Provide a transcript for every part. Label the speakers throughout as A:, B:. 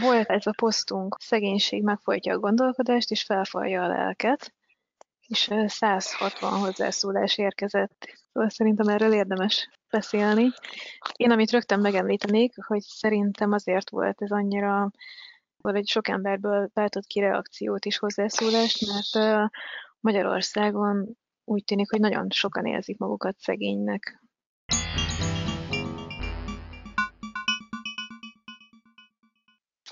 A: volt ez a posztunk, szegénység megfolytja a gondolkodást és felfalja a lelket, és 160 hozzászólás érkezett. Szóval szerintem erről érdemes beszélni. Én, amit rögtön megemlítenék, hogy szerintem azért volt ez annyira, vagy sok emberből váltott ki reakciót és hozzászólást, mert Magyarországon úgy tűnik, hogy nagyon sokan érzik magukat szegénynek.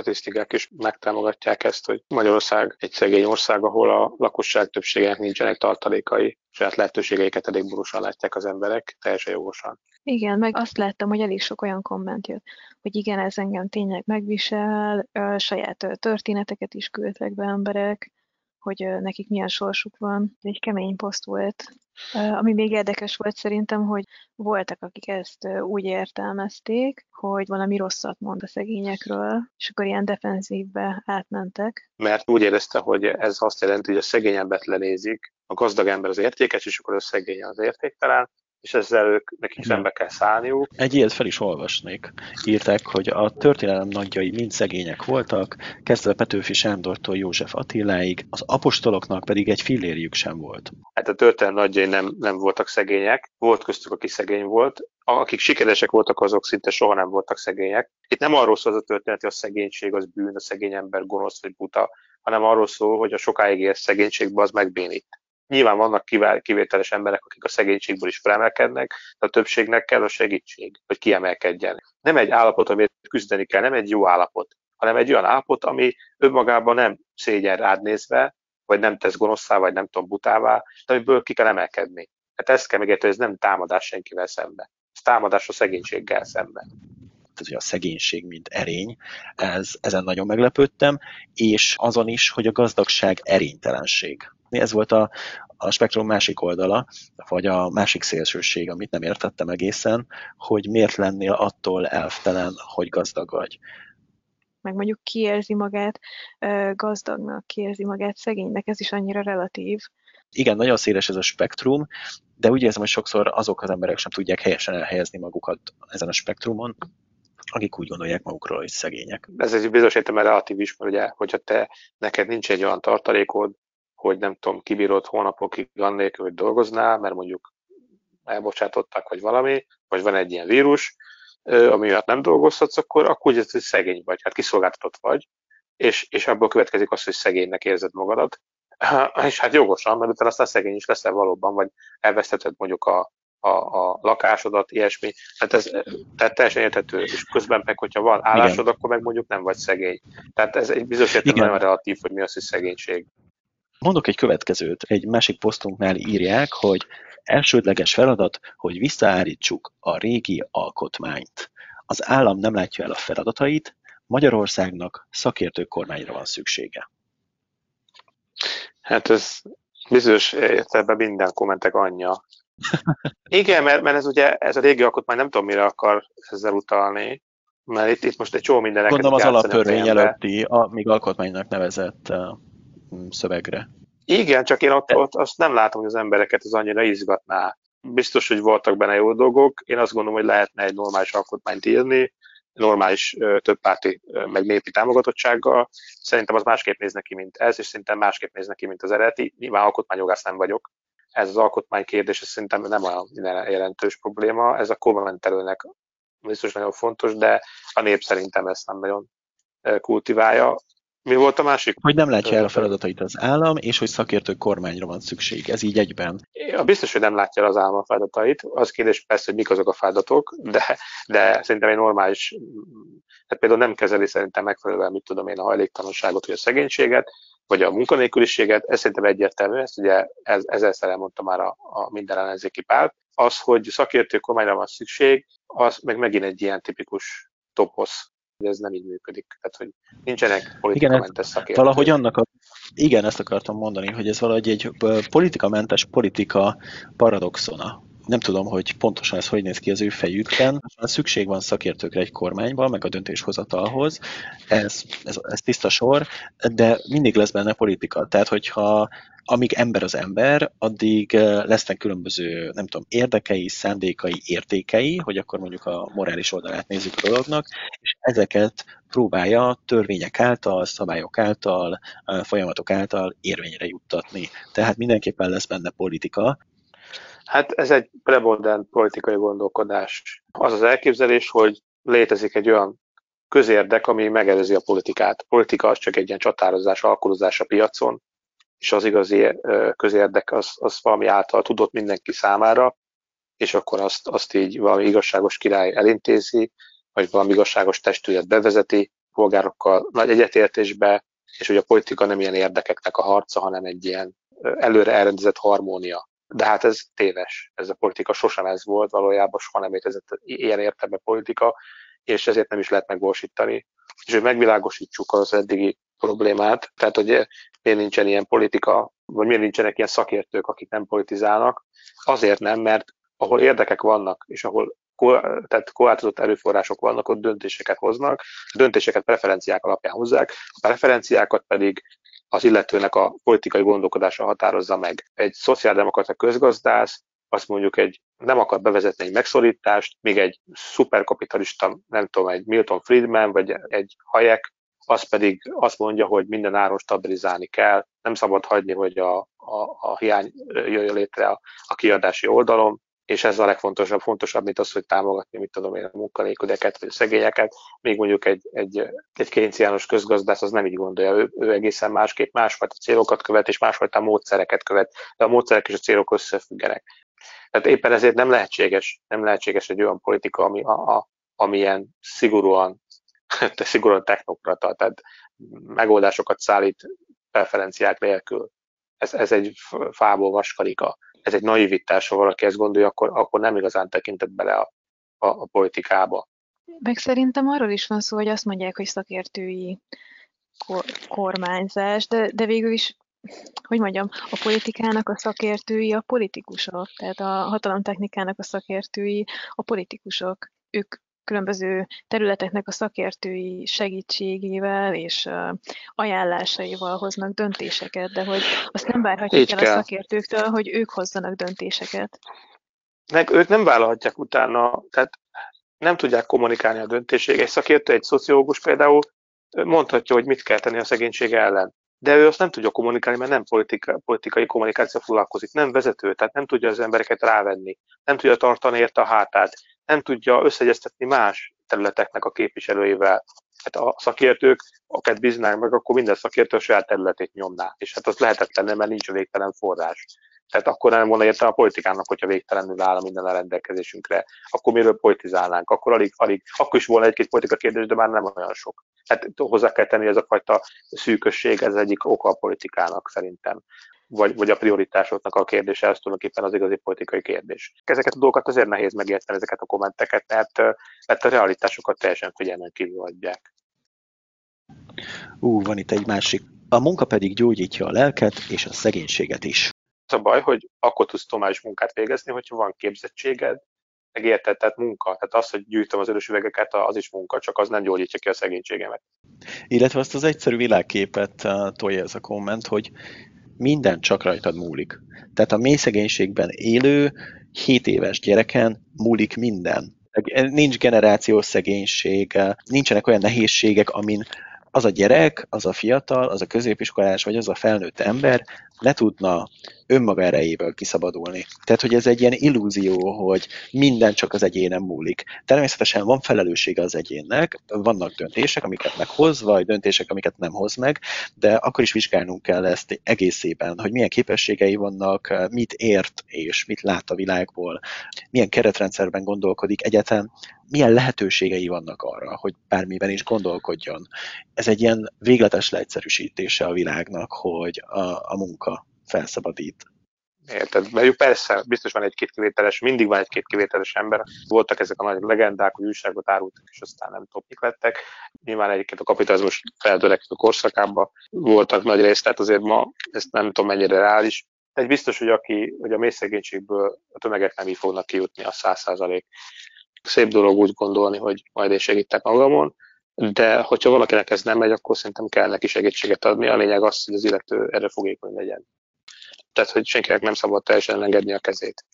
B: Statisztikák is megtámogatják ezt, hogy Magyarország egy szegény ország, ahol a lakosság többségének nincsenek tartalékai, saját lehetőségeiket elég burusan látják az emberek, teljesen jogosan.
A: Igen, meg azt láttam, hogy elég sok olyan komment jött, hogy igen, ez engem tényleg megvisel, saját történeteket is küldtek be emberek, hogy nekik milyen sorsuk van. Egy kemény poszt volt. Ami még érdekes volt szerintem, hogy voltak, akik ezt úgy értelmezték, hogy valami rosszat mond a szegényekről, és akkor ilyen defenzívbe átmentek.
B: Mert úgy érezte, hogy ez azt jelenti, hogy a szegényebbet lenézik, a gazdag ember az értékes, és akkor a szegény az értéktelen, és ezzel ők, nekik szembe kell szállniuk.
C: Egy ilyet fel is olvasnék. Írták, hogy a történelem nagyjai mind szegények voltak, kezdve Petőfi Sándortól József Attiláig, az apostoloknak pedig egy fillérjük sem volt.
B: Hát a történelem nagyjai nem, nem voltak szegények, volt köztük, aki szegény volt, akik sikeresek voltak, azok szinte soha nem voltak szegények. Itt nem arról szól az a történet, hogy a szegénység az bűn, a szegény ember gonosz vagy buta, hanem arról szól, hogy a sokáig ér szegénységbe az megbénít. Nyilván vannak kivételes emberek, akik a szegénységből is felemelkednek, de a többségnek kell a segítség, hogy kiemelkedjen. Nem egy állapot, amit küzdeni kell, nem egy jó állapot, hanem egy olyan állapot, ami önmagában nem szégyen rád nézve, vagy nem tesz gonoszszá, vagy nem tudom butává, de amiből ki kell emelkedni. Hát ezt kell megérteni, ez nem támadás senkivel szembe. Ez támadás a szegénységgel szemben
C: tehát hogy a szegénység, mint erény, ez, ezen nagyon meglepődtem, és azon is, hogy a gazdagság erénytelenség. Ez volt a, a spektrum másik oldala, vagy a másik szélsőség, amit nem értettem egészen, hogy miért lennél attól elvtelen, hogy gazdag vagy.
A: Meg mondjuk kiérzi magát gazdagnak, kiérzi magát szegénynek, ez is annyira relatív.
C: Igen, nagyon széles ez a spektrum, de úgy érzem, hogy sokszor azok az emberek sem tudják helyesen elhelyezni magukat ezen a spektrumon, akik úgy gondolják magukról, hogy szegények.
B: Ez egy bizonyos értelemben relatív is, mert ugye, hogyha te, neked nincs egy olyan tartalékod, hogy nem tudom, kibírod hónapokig annélkül, hogy dolgoznál, mert mondjuk elbocsátottak, vagy valami, vagy van egy ilyen vírus, ami miatt nem dolgozhatsz, akkor, akkor hogy szegény vagy, hát kiszolgáltatott vagy, és, és abból következik az, hogy szegénynek érzed magadat, és hát jogosan, mert utána aztán szegény is leszel valóban, vagy elveszteted mondjuk a, a, a lakásodat, ilyesmi. Tehát ez tehát teljesen érthető, és közben meg, hogyha van állásod, Igen. akkor meg mondjuk nem vagy szegény. Tehát ez egy bizonyos értelemben relatív, hogy mi az, hogy szegénység.
C: Mondok egy következőt. Egy másik posztunknál írják, hogy elsődleges feladat, hogy visszaállítsuk a régi alkotmányt. Az állam nem látja el a feladatait, Magyarországnak szakértő kormányra van szüksége.
B: Hát ez bizonyos értelemben minden kommentek anyja. Igen, mert, mert ez ugye, ez a régi alkotmány nem tudom, mire akar ezzel utalni, mert itt, itt most egy csomó mindeneket
C: Gondolom az alaptörvény előtti, a, még alkotmánynak nevezett szövegre.
B: Igen, csak én ott, ott azt nem látom, hogy az embereket az annyira izgatná. Biztos, hogy voltak benne jó dolgok. Én azt gondolom, hogy lehetne egy normális alkotmányt írni, normális többpárti meg népi támogatottsággal. Szerintem az másképp néz neki, mint ez, és szerintem másképp néz neki, mint az eredeti. Nyilván alkotmányjogász nem vagyok. Ez az alkotmány kérdése szerintem nem olyan jelentős probléma. Ez a kormányterőnek biztos nagyon fontos, de a nép szerintem ezt nem nagyon kultiválja. Mi volt a másik?
C: Hogy nem látja el a feladatait az állam, és hogy szakértő kormányra van szükség. Ez így egyben.
B: Ja, biztos, hogy nem látja el az állam a feladatait. Az kérdés persze, hogy mik azok a feladatok, de, de szerintem egy normális, hát például nem kezeli szerintem megfelelően, mit tudom én, a hajléktalanságot, vagy a szegénységet, vagy a munkanélküliséget, ez szerintem egyértelmű, ezt ugye ez, ezerszer elmondta már a, a minden ellenzéki párt. Az, hogy szakértő kormányra van szükség, az meg megint egy ilyen tipikus toposz hogy ez nem így működik. Tehát, hogy nincsenek politikamentes szakértők.
C: Valahogy annak a, igen, ezt akartam mondani, hogy ez valahogy egy politikamentes politika paradoxona. Nem tudom, hogy pontosan ez hogy néz ki az ő fejükben. Szükség van szakértőkre egy kormányban, meg a döntéshozatalhoz. Ez, ez, ez tiszta sor, de mindig lesz benne politika. Tehát, hogyha amíg ember az ember, addig lesznek különböző, nem tudom, érdekei, szándékai, értékei, hogy akkor mondjuk a morális oldalát nézzük a dolognak, és ezeket próbálja törvények által, szabályok által, folyamatok által érvényre juttatni. Tehát mindenképpen lesz benne politika.
B: Hát ez egy prebondent politikai gondolkodás. Az az elképzelés, hogy létezik egy olyan közérdek, ami megelőzi a politikát. A politika az csak egy ilyen csatározás, alkulozás a piacon, és az igazi közérdek az, az valami által tudott mindenki számára, és akkor azt, azt így valami igazságos király elintézi, vagy valami igazságos testület bevezeti, polgárokkal nagy egyetértésbe, és hogy a politika nem ilyen érdekeknek a harca, hanem egy ilyen előre elrendezett harmónia. De hát ez téves, ez a politika sosem ez volt, valójában soha nem létezett ilyen értelme politika, és ezért nem is lehet megvalósítani. És hogy megvilágosítsuk az eddigi problémát, tehát hogy miért nincsen ilyen politika, vagy miért nincsenek ilyen szakértők, akik nem politizálnak, azért nem, mert ahol érdekek vannak, és ahol tehát korlátozott erőforrások vannak, ott döntéseket hoznak, a döntéseket preferenciák alapján hozzák, a preferenciákat pedig az illetőnek a politikai gondolkodása határozza meg. Egy szociáldemokrata közgazdász azt mondjuk egy, nem akar bevezetni egy megszorítást, míg egy szuperkapitalista, nem tudom, egy Milton Friedman, vagy egy Hayek, az pedig azt mondja, hogy minden áron stabilizálni kell, nem szabad hagyni, hogy a, a, a hiány jöjjön létre a, a kiadási oldalon, és ez a legfontosabb, fontosabb, mint az, hogy támogatni, mit tudom én, a munkanélkülieket, vagy a szegényeket, még mondjuk egy, egy, egy kénciános közgazdász az nem így gondolja, ő, ő egészen másképp másfajta célokat követ, és másfajta módszereket követ, de a módszerek és a célok összefüggenek. Tehát éppen ezért nem lehetséges, nem lehetséges egy olyan politika, ami, a, a, amilyen szigorúan, de szigorúan technokrata, tehát megoldásokat szállít preferenciák nélkül. Ez, ez egy fából vaskarika ez egy naivitás, ha valaki ezt gondolja, akkor, akkor nem igazán tekintett bele a, a, a politikába.
A: Meg szerintem arról is van szó, hogy azt mondják, hogy szakértői kor- kormányzás, de, de végül is, hogy mondjam, a politikának a szakértői a politikusok, tehát a hatalomtechnikának a szakértői a politikusok. Ők különböző területeknek a szakértői segítségével és ajánlásaival hoznak döntéseket, de hogy azt nem várhatjuk el a szakértőktől, hogy ők hozzanak döntéseket.
B: Meg ők nem vállalhatják utána, tehát nem tudják kommunikálni a döntéség. Egy szakértő, egy szociológus például mondhatja, hogy mit kell tenni a szegénység ellen. De ő azt nem tudja kommunikálni, mert nem politika, politikai kommunikáció foglalkozik, nem vezető, tehát nem tudja az embereket rávenni, nem tudja tartani érte a hátát, nem tudja összeegyeztetni más területeknek a képviselőivel. Hát a szakértők, akiket bíznánk meg, akkor minden szakértő a saját területét nyomná. És hát az lehetetlen, mert nincs végtelen forrás. Tehát akkor nem volna értelme a politikának, hogyha végtelenül áll minden a rendelkezésünkre. Akkor miről politizálnánk? Akkor, alig, alig, akkor is volna egy-két politika kérdés, de már nem olyan sok. Hát hozzá kell tenni, hogy ez a fajta szűkösség, ez egyik oka a politikának szerintem vagy, vagy a prioritásoknak a kérdése, ez tulajdonképpen az igazi politikai kérdés. Ezeket a dolgokat azért nehéz megérteni, ezeket a kommenteket, mert, mert a realitásokat teljesen figyelmen kívül adják.
C: Ú, van itt egy másik. A munka pedig gyógyítja a lelket és a szegénységet is.
B: Az a baj, hogy akkor tudsz tomális munkát végezni, hogyha van képzettséged, meg érted, tehát munka. Tehát az, hogy gyűjtöm az örös üvegeket, az is munka, csak az nem gyógyítja ki a szegénységemet.
C: Illetve azt az egyszerű világképet tolja ez a komment, hogy minden csak rajtad múlik. Tehát a mély szegénységben élő 7 éves gyereken múlik minden. Nincs generációs szegénység, nincsenek olyan nehézségek, amin az a gyerek, az a fiatal, az a középiskolás, vagy az a felnőtt ember ne tudna önmaga erejéből kiszabadulni. Tehát, hogy ez egy ilyen illúzió, hogy minden csak az egyénen múlik. Természetesen van felelőssége az egyénnek, vannak döntések, amiket meghoz, vagy döntések, amiket nem hoz meg, de akkor is vizsgálnunk kell ezt egészében, hogy milyen képességei vannak, mit ért és mit lát a világból, milyen keretrendszerben gondolkodik egyetem, milyen lehetőségei vannak arra, hogy bármiben is gondolkodjon. Ez egy ilyen végletes leegyszerűsítése a világnak, hogy a, a munka felszabadít.
B: Érted? Mert persze, biztos van egy-két kivételes, mindig van egy-két kivételes ember. Voltak ezek a nagy legendák, hogy újságot árultak, és aztán nem tudom, mik lettek. Nyilván egyébként a kapitalizmus feldörekvő korszakában voltak nagy részt, tehát azért ma ezt nem tudom mennyire reális. Egy biztos, hogy aki, hogy a mély a tömegek nem így fognak kijutni, a száz százalék. Szép dolog úgy gondolni, hogy majd én segítek magamon, de hogyha valakinek ez nem megy, akkor szerintem kell neki segítséget adni. A lényeg az, hogy az illető erre fogékony legyen. Tehát, hogy senkinek nem szabad teljesen engedni a kezét.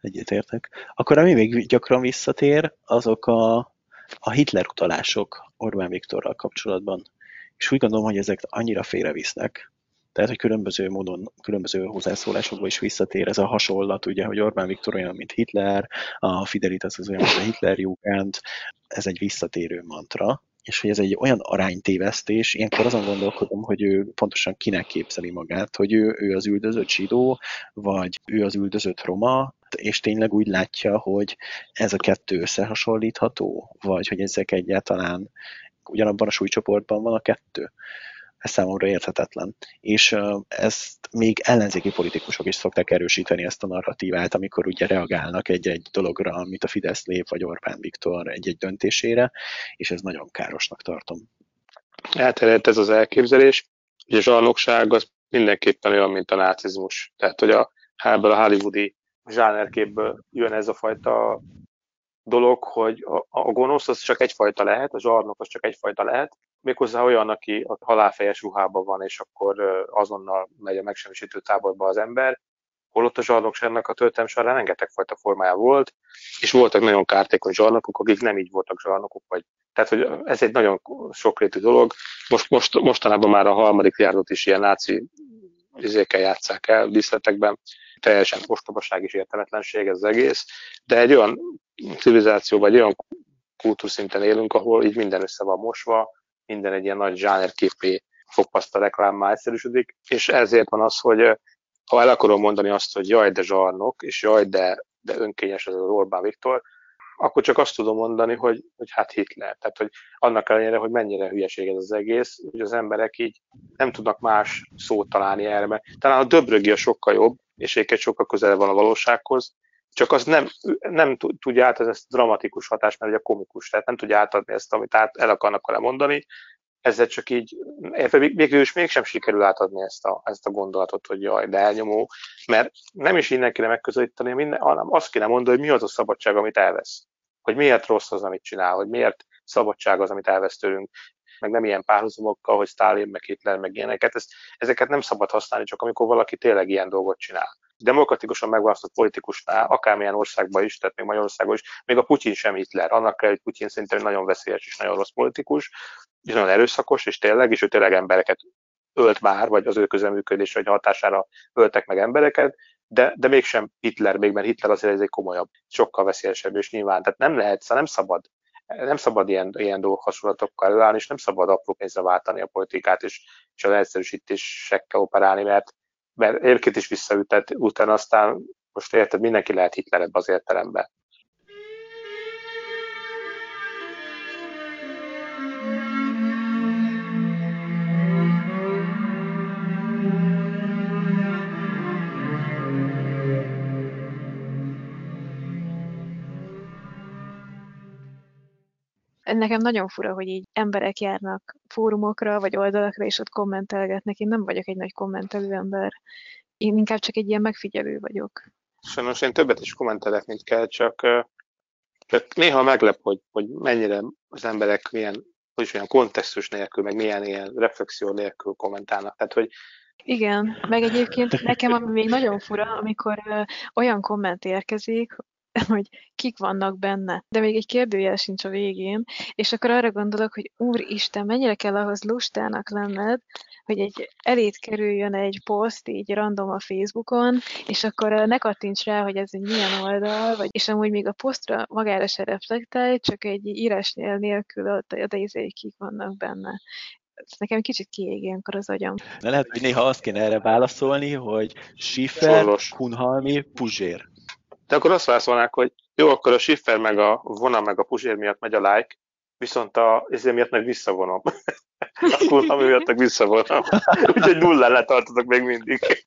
C: Egyetértek. Akkor ami még gyakran visszatér, azok a, a Hitler utalások Orbán Viktorral kapcsolatban. És úgy gondolom, hogy ezek annyira félrevisznek, tehát, hogy különböző módon, különböző hozzászólásokban is visszatér ez a hasonlat, ugye, hogy Orbán Viktor olyan, mint Hitler, a Fidelitas az olyan, mint a Hitler Jugend, ez egy visszatérő mantra, és hogy ez egy olyan aránytévesztés, ilyenkor azon gondolkodom, hogy ő pontosan kinek képzeli magát, hogy ő, ő az üldözött zsidó, vagy ő az üldözött roma, és tényleg úgy látja, hogy ez a kettő összehasonlítható, vagy hogy ezek egyáltalán ugyanabban a súlycsoportban van a kettő ez számomra érthetetlen. És ezt még ellenzéki politikusok is szokták erősíteni ezt a narratívát, amikor ugye reagálnak egy-egy dologra, amit a Fidesz lép, vagy Orbán Viktor egy-egy döntésére, és ez nagyon károsnak tartom.
B: Elterjedt ez az elképzelés, hogy a zsarnokság az mindenképpen olyan, mint a nácizmus. Tehát, hogy a, ebből a hollywoodi zsánerképből jön ez a fajta dolog, hogy a, a gonosz az csak egyfajta lehet, a zsarnok az csak egyfajta lehet, méghozzá olyan, aki a halálfejes ruhában van, és akkor azonnal megy a megsemmisítő táborba az ember, holott a zsarnokságnak a történelem során rengeteg fajta formája volt, és voltak nagyon kártékony zsarnokok, akik nem így voltak zsarnokok, vagy tehát, hogy ez egy nagyon sokrétű dolog. Most, most, mostanában már a harmadik járdot is ilyen náci izékkel játszák el díszletekben. Teljesen ostobaság és értelmetlenség ez az egész. De egy olyan civilizáció, vagy olyan kultúrszinten élünk, ahol így minden össze van mosva, minden egy ilyen nagy zsánerképé fogpaszta reklámmá egyszerűsödik, és ezért van az, hogy ha el akarom mondani azt, hogy jaj, de zsarnok, és jaj, de, de önkényes ez az Orbán Viktor, akkor csak azt tudom mondani, hogy, hogy hát Hitler. Tehát, hogy annak ellenére, hogy mennyire hülyeség ez az egész, hogy az emberek így nem tudnak más szót találni erre, mert talán a döbrögi a sokkal jobb, és egy sokkal közelebb van a valósághoz, csak az nem, nem tudja át ezt a dramatikus hatást, mert ugye komikus, tehát nem tudja átadni ezt, amit át, el akarnak vele mondani, ezzel csak így, végül is mégsem sikerül átadni ezt a, ezt a gondolatot, hogy jaj, de elnyomó, mert nem is innen kéne megközelíteni, minden, hanem azt kéne mondani, hogy mi az a szabadság, amit elvesz. Hogy miért rossz az, amit csinál, hogy miért szabadság az, amit elvesz tőlünk, meg nem ilyen párhuzamokkal, hogy Stalin, meg Hitler, meg ilyeneket. Ezt, ezeket nem szabad használni, csak amikor valaki tényleg ilyen dolgot csinál demokratikusan megválasztott politikusnál, akármilyen országban is, tehát még Magyarországon is, még a Putyin sem Hitler. Annak kell, hogy Putyin szintén nagyon veszélyes és nagyon rossz politikus, és nagyon erőszakos, és tényleg, és ő tényleg embereket ölt már, vagy az ő közeműködés, vagy hatására öltek meg embereket, de, de mégsem Hitler, még mert Hitler azért ez egy komolyabb, sokkal veszélyesebb, és nyilván, tehát nem lehet, szóval nem szabad, nem szabad ilyen, ilyen dolgok hasonlatokkal előállni, és nem szabad apró pénzre váltani a politikát, és, és az egyszerűsítésekkel operálni, mert mert egyébként is visszaütett, utána aztán most érted, mindenki lehet Hitler ebbe az értelemben.
A: Nekem nagyon fura, hogy így emberek járnak fórumokra vagy oldalakra, és ott kommentelgetnek. Én nem vagyok egy nagy kommentelő ember. Én inkább csak egy ilyen megfigyelő vagyok.
B: Sajnos én többet is kommentelek, mint kell, csak, csak néha meglep, hogy, hogy mennyire az emberek milyen, hogy is olyan kontextus nélkül, meg milyen ilyen reflexió nélkül kommentálnak. Tehát, hogy
A: igen, meg egyébként nekem ami még nagyon fura, amikor ö, olyan komment érkezik, hogy kik vannak benne, de még egy kérdőjel sincs a végén, és akkor arra gondolok, hogy úristen, mennyire kell ahhoz lustának lenned, hogy egy elét kerüljön egy poszt így random a Facebookon, és akkor ne kattints rá, hogy ez egy milyen oldal, vagy, és amúgy még a posztra magára se reflektálj, csak egy írásnél nélkül ott a hogy kik vannak benne ez nekem kicsit kiég ilyenkor az agyam.
C: De lehet, hogy néha azt kéne erre válaszolni, hogy Schiffer, Kunhalmi, Puzsér.
B: De akkor azt válaszolnák, hogy jó, akkor a Schiffer meg a vona meg a Puzsér miatt megy a like, viszont a ezért miatt meg visszavonom. akkor ami miatt meg visszavonom. Úgyhogy nullán letartozok még mindig.